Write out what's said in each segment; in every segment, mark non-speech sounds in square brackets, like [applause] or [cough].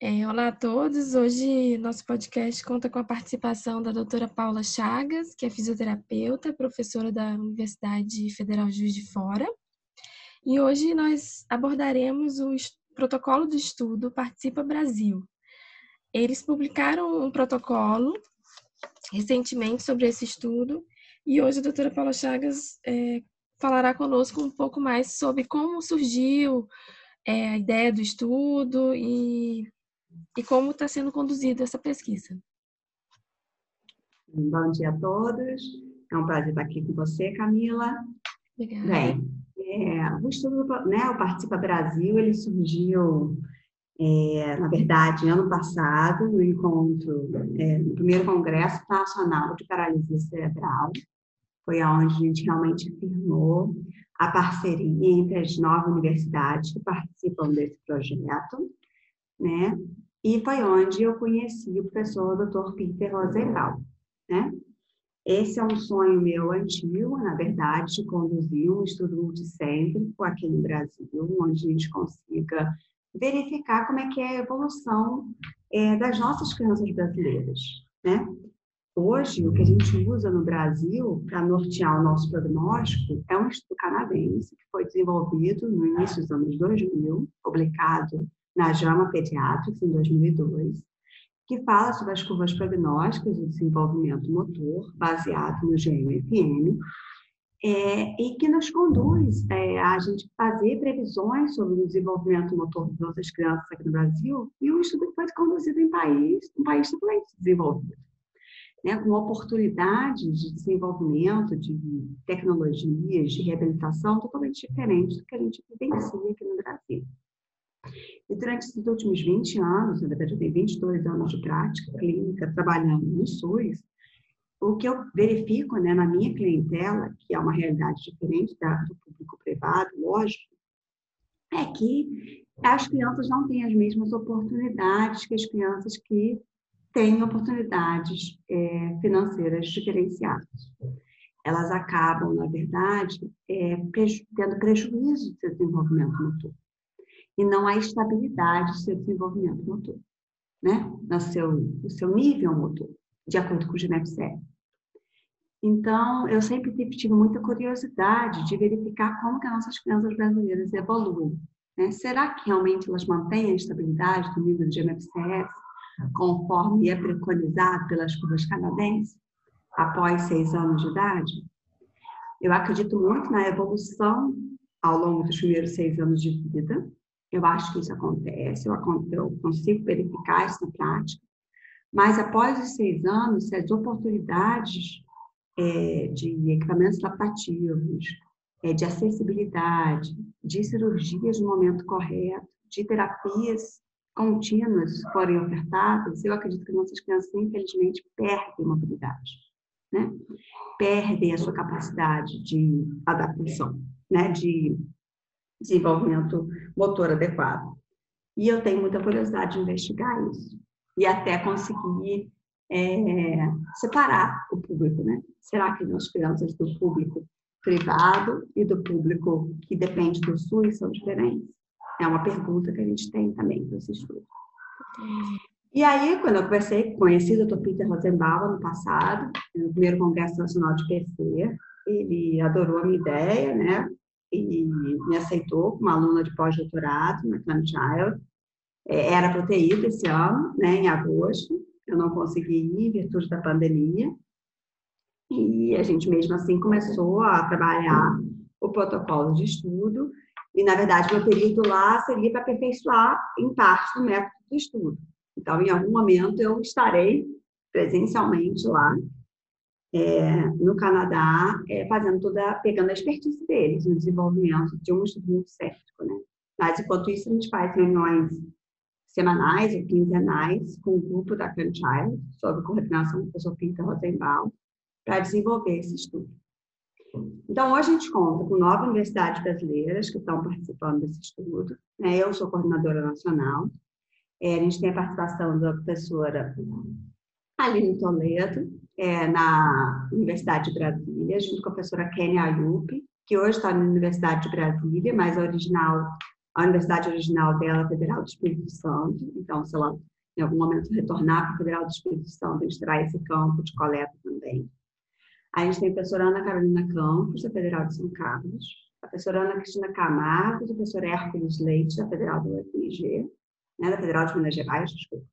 É, olá a todos. Hoje nosso podcast conta com a participação da doutora Paula Chagas, que é fisioterapeuta, professora da Universidade Federal Juiz de Fora. E hoje nós abordaremos o protocolo do estudo Participa Brasil. Eles publicaram um protocolo recentemente sobre esse estudo e hoje a doutora Paula Chagas é, falará conosco um pouco mais sobre como surgiu é, a ideia do estudo e e como está sendo conduzida essa pesquisa. Bom dia a todos. É um prazer estar aqui com você, Camila. Obrigada. Bem, é, o estudo, né, o Participa Brasil, ele surgiu, é, na verdade, ano passado, no encontro, é, no primeiro Congresso Nacional de Paralisia Cerebral. Foi onde a gente realmente firmou a parceria entre as nove universidades que participam desse projeto, né? E foi onde eu conheci o professor Dr. Peter Rosenbaum, né? Esse é um sonho meu antigo, na verdade, de conduzir um estudo multicêntrico aqui no Brasil, onde a gente consiga verificar como é que é a evolução é, das nossas crianças brasileiras, né? Hoje, o que a gente usa no Brasil para nortear o nosso prognóstico é um estudo canadense que foi desenvolvido no início dos anos 2000, publicado na JAMA Pediatrics, em 2002, que fala sobre as curvas prognósticas do desenvolvimento motor, baseado no GMFM, é, e que nos conduz é, a gente fazer previsões sobre o desenvolvimento motor das nossas crianças aqui no Brasil, e um estudo foi conduzido em país, um país totalmente desenvolvido, né, com oportunidades de desenvolvimento de tecnologias, de reabilitação totalmente diferentes do que a gente vivencia aqui no Brasil. E durante esses últimos 20 anos, na verdade eu tenho 22 anos de prática clínica trabalhando no SUS, o que eu verifico né, na minha clientela, que é uma realidade diferente da, do público privado, lógico, é que as crianças não têm as mesmas oportunidades que as crianças que têm oportunidades é, financeiras diferenciadas. Elas acabam, na verdade, é, preju tendo prejuízo do seu desenvolvimento motor e não há estabilidade do seu desenvolvimento motor, né? No seu, no seu nível motor, de acordo com o GNEP-7. Então, eu sempre tive muita curiosidade de verificar como que as nossas crianças brasileiras evoluem. Né? Será que realmente elas mantêm a estabilidade do nível de MFCS, conforme é preconizado pelas curvas canadenses, após seis anos de idade? Eu acredito muito na evolução ao longo dos primeiros seis anos de vida, eu acho que isso acontece, eu, eu consigo verificar isso na prática. Mas após os seis anos, se as oportunidades é, de equipamentos adaptativos, é, de acessibilidade, de cirurgias no momento correto, de terapias contínuas forem ofertadas, eu acredito que nossas crianças, infelizmente, perdem mobilidade, né? Perdem a sua capacidade de adaptação, né? De desenvolvimento motor adequado. E eu tenho muita curiosidade de investigar isso e até conseguir é, separar o público, né? Será que nós crianças do público privado e do público que depende do SUS são diferentes? É uma pergunta que a gente tem também para esse estudo. E aí, quando eu conversei, conheci o Dr. Peter Rosenbaum no passado, no primeiro Congresso Nacional de PC, ele adorou a minha ideia, né? E me aceitou como aluna de pós-doutorado na Clanchild. É, era para ter ido esse ano, né, em agosto, eu não consegui ir em virtude da pandemia. E a gente mesmo assim começou a trabalhar o protocolo de estudo. E, na verdade, meu período lá seria para aperfeiçoar, em parte, do método de estudo. Então, em algum momento, eu estarei presencialmente lá é, no Canadá, é, fazendo toda, pegando a expertise deles no desenvolvimento de um estudo cético, né? Mas, enquanto isso, a gente faz reuniões semanais ou quinzenais com o grupo da Child, sob coordenação do professor Peter Rosenbaum, para desenvolver esse estudo. Então, hoje a gente conta com nove universidades brasileiras que estão participando desse estudo. Né? Eu sou coordenadora nacional. É, a gente tem a participação da professora Aline Toledo, é, na Universidade de Brasília, junto com a professora Kenia Ayup, que hoje está na Universidade de Brasília, mas é original A universidade original dela é a Federal do Espírito Santo, então, se ela em algum momento retornar para a Federal do Espírito Santo, a gente traz esse campo de coleta também. A gente tem a professora Ana Carolina Campos, da Federal de São Carlos, a professora Ana Cristina Camargo, a professora Hércules Leite, da Federal do UFMG, né, da Federal de Minas Gerais, desculpa.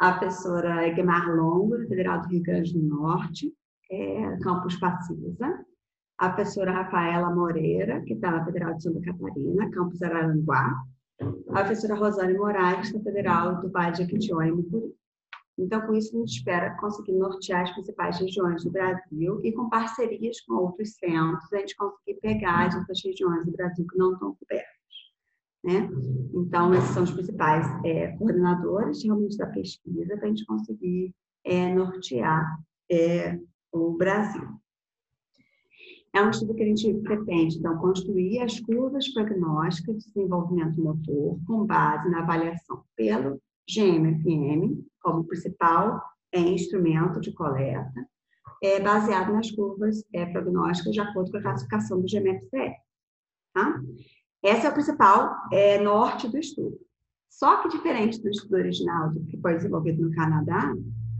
A professora Egmar Longo, Federal do Rio Grande do Norte, é, campus Pacisa. A professora Rafaela Moreira, que está na Federal de Santa Catarina, campus Araranguá. A professora Rosane Moraes, da Federal do Vale de Jequitinhonha e Mucuri. Então, com isso, a gente espera conseguir nortear as principais regiões do Brasil e com parcerias com outros centros, a gente conseguir pegar as outras regiões do Brasil que não estão cobertas. Né? Então, esses são os principais é, coordenadores realmente da pesquisa para a gente conseguir é, nortear é, o Brasil. É um estudo que a gente pretende, então, construir as curvas prognósticas de desenvolvimento motor com base na avaliação pelo GMFM como principal é, instrumento de coleta, é, baseado nas curvas é, prognósticas de acordo com a classificação do GMFCE. Tá? Esse é o principal é, norte do estudo. Só que diferente do estudo original que foi desenvolvido no Canadá,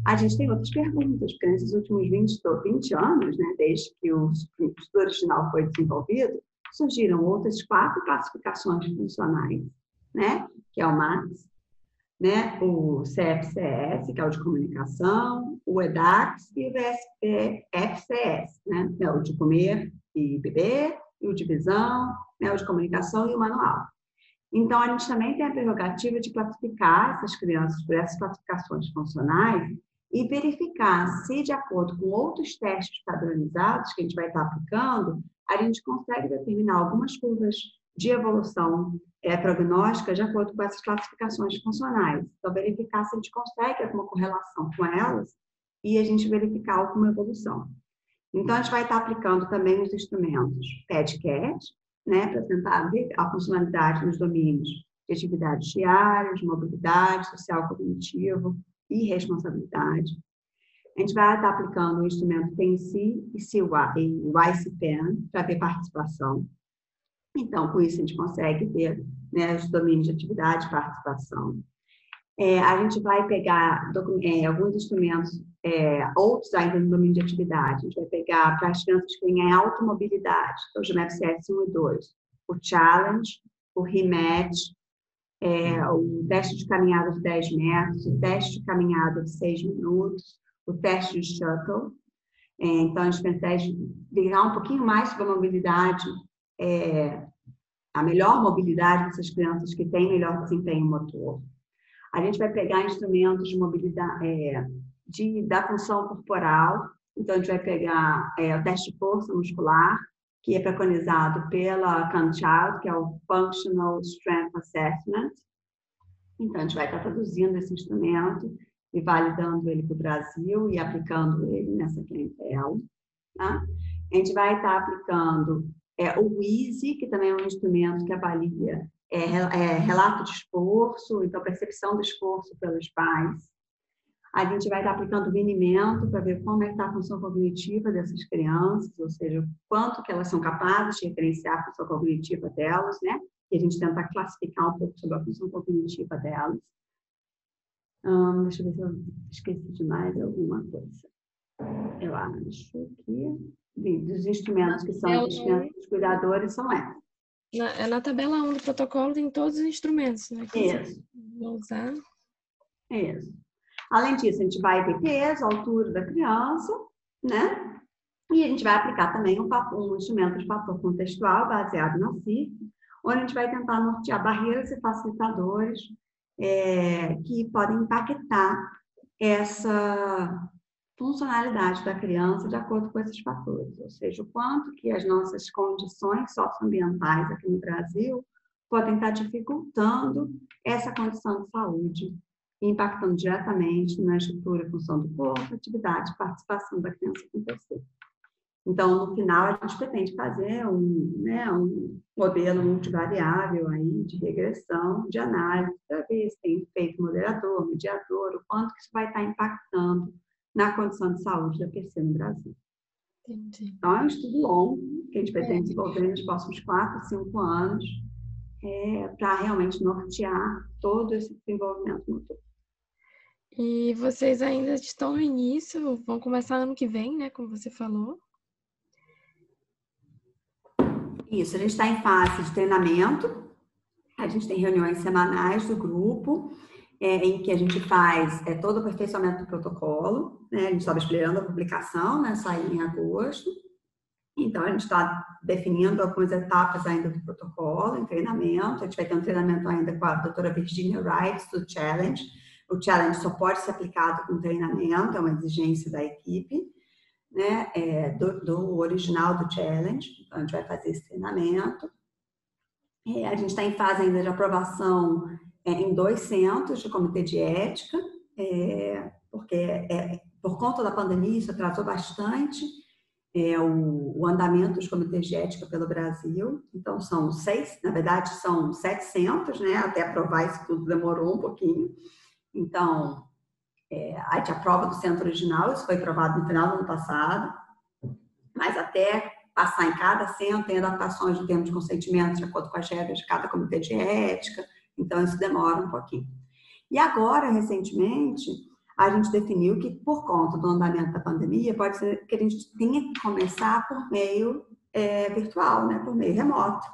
a gente tem outras perguntas, porque nesses últimos 20, 20 anos, né, desde que o estudo original foi desenvolvido, surgiram outras quatro classificações funcionais, né, que é o MAX, né, o CFCS, que é o de comunicação, o EDAX e o FCS, né, é o de comer e beber, o de visão, né, o de comunicação e o manual. Então, a gente também tem a prerrogativa de classificar essas crianças por essas classificações funcionais e verificar se, de acordo com outros testes padronizados que a gente vai estar aplicando, a gente consegue determinar algumas curvas de evolução é, prognóstica de acordo com essas classificações funcionais. Então, verificar se a gente consegue alguma correlação com elas e a gente verificar alguma evolução. Então, a gente vai estar aplicando também os instrumentos PEDCAT, né, para tentar ver a funcionalidade nos domínios de atividades diárias, mobilidade, social cognitivo e responsabilidade. A gente vai estar aplicando o instrumento TNC e o ICPAN para ver participação. Então, com isso, a gente consegue ter né, os domínios de atividade e participação. É, a gente vai pegar é, alguns instrumentos, é, outros ainda no domínio de atividade. A gente vai pegar para as crianças que têm automobilidade, então, o GMFCS 1 e 2, o Challenge, o REMAT, é, o teste de caminhada de 10 metros, o teste de caminhada de 6 minutos, o teste de shuttle. É, então, a gente pretende ligar um pouquinho mais sobre a mobilidade é, a melhor mobilidade dessas crianças que têm melhor desempenho motor. A gente vai pegar instrumentos de mobilidade, é, de, da função corporal, então a gente vai pegar é, o teste de força muscular, que é preconizado pela CANCHILD, que é o Functional Strength Assessment. Então, a gente vai estar traduzindo esse instrumento e validando ele para o Brasil e aplicando ele nessa clientela. Tá? A gente vai estar aplicando é, o WISE, que também é um instrumento que avalia é, é, relato de esforço, então percepção do esforço pelos pais. A gente vai estar aplicando o vinimento para ver como é que está a função cognitiva dessas crianças, ou seja, quanto que elas são capazes de referenciar a função cognitiva delas, né? E a gente tenta classificar um pouco sobre a função cognitiva delas. Hum, deixa eu ver se eu esqueci de mais alguma coisa. Eu acho que dos instrumentos que são dos dos cuidadores são esses. Na, é na tabela 1 do protocolo tem todos os instrumentos, né? Que Isso. Vão usar. Isso. Além disso, a gente vai ver peso, altura da criança, né? E a gente vai aplicar também um, um instrumento de fator contextual baseado na CIF, onde a gente vai tentar nortear barreiras e facilitadores é, que podem impactar essa funcionalidade da criança de acordo com esses fatores, ou seja, o quanto que as nossas condições socioambientais aqui no Brasil podem estar dificultando essa condição de saúde, impactando diretamente na estrutura função do corpo, atividade participação da criança com você. Então, no final, a gente pretende fazer um, né, um modelo multivariável aí de regressão, de análise, para ver se tem efeito moderador, mediador, o quanto que isso vai estar impactando na condição de saúde da PC no Brasil. Entendi. Então, é um estudo longo que a gente pretende é. desenvolver nos próximos quatro, cinco anos é, para realmente nortear todo esse desenvolvimento mútuo. E vocês ainda estão no início, vão começar ano que vem, né? Como você falou. Isso, a gente está em fase de treinamento. A gente tem reuniões semanais do grupo, é, em que a gente faz é, todo o aperfeiçoamento do protocolo. Né? A gente estava esperando a publicação, né? sair em agosto. Então, a gente está definindo algumas etapas ainda do protocolo, em treinamento. A gente vai ter um treinamento ainda com a doutora Virginia Wright, do Challenge. O Challenge só pode ser aplicado com treinamento, é uma exigência da equipe, né? É, do, do, original do Challenge. Então, a gente vai fazer esse treinamento. É, a gente está em fase ainda de aprovação é, em dois centros de comitê de ética, é, porque é, por conta da pandemia isso atrasou bastante é, o, o, andamento dos comitês de ética pelo Brasil. Então, são seis, na verdade, são 700, né? Até aprovar isso tudo demorou um pouquinho. Então, é, a gente aprova do centro original, isso foi aprovado no final do ano passado, mas até passar em cada centro tem adaptações do termo de consentimento de acordo com as regras de cada comitê de ética, então isso demora um pouquinho. E agora, recentemente, a gente definiu que, por conta do andamento da pandemia, pode ser que a gente tenha que começar por meio é, virtual, né, por meio remoto.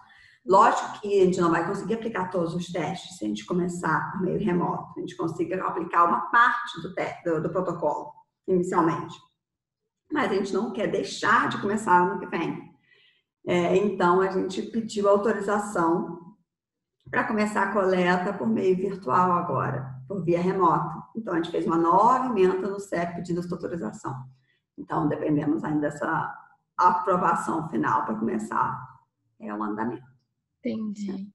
Lógico que a gente não vai conseguir aplicar todos os testes se a gente começar por meio remoto. A gente consiga aplicar uma parte do, do, do protocolo, inicialmente. Mas a gente não quer deixar de começar ano que vem. É, então, a gente pediu autorização para começar a coleta por meio virtual agora, por via remota. Então, a gente fez uma nova emenda no CEP pedindo essa autorização. Então, dependemos ainda dessa aprovação final para começar é, o andamento. Entendi.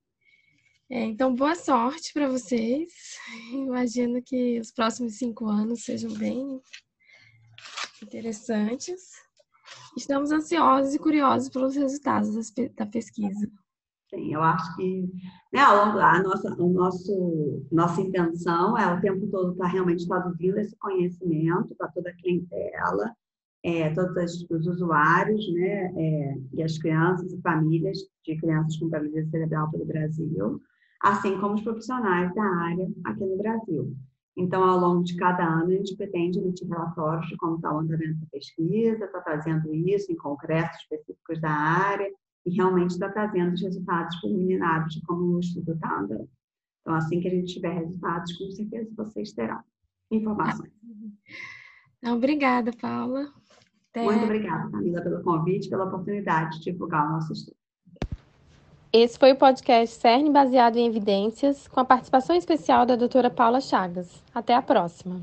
É, então, boa sorte para vocês. [laughs] Imagino que os próximos cinco anos sejam bem interessantes. Estamos ansiosos e curiosos pelos resultados da pesquisa. Sim, eu acho que né, a nossa, o nosso, nossa intenção é o tempo todo estar tá realmente traduzindo esse conhecimento para toda a clientela, é, todos os usuários, né, é, e as crianças e famílias de crianças com paralisia cerebral pelo Brasil, assim como os profissionais da área aqui no Brasil. Então, ao longo de cada ano, a gente pretende emitir relatórios de como está o andamento da pesquisa, está trazendo isso em concretos específicos da área, e realmente está trazendo os resultados preliminares de como o estudo está andando. Então, assim que a gente tiver resultados, com certeza vocês terão informações. Obrigada, Paula. Até... Muito obrigada, Camila, pelo convite, pela oportunidade de divulgar o nosso estudo. Esse foi o podcast CERN baseado em evidências, com a participação especial da doutora Paula Chagas. Até a próxima.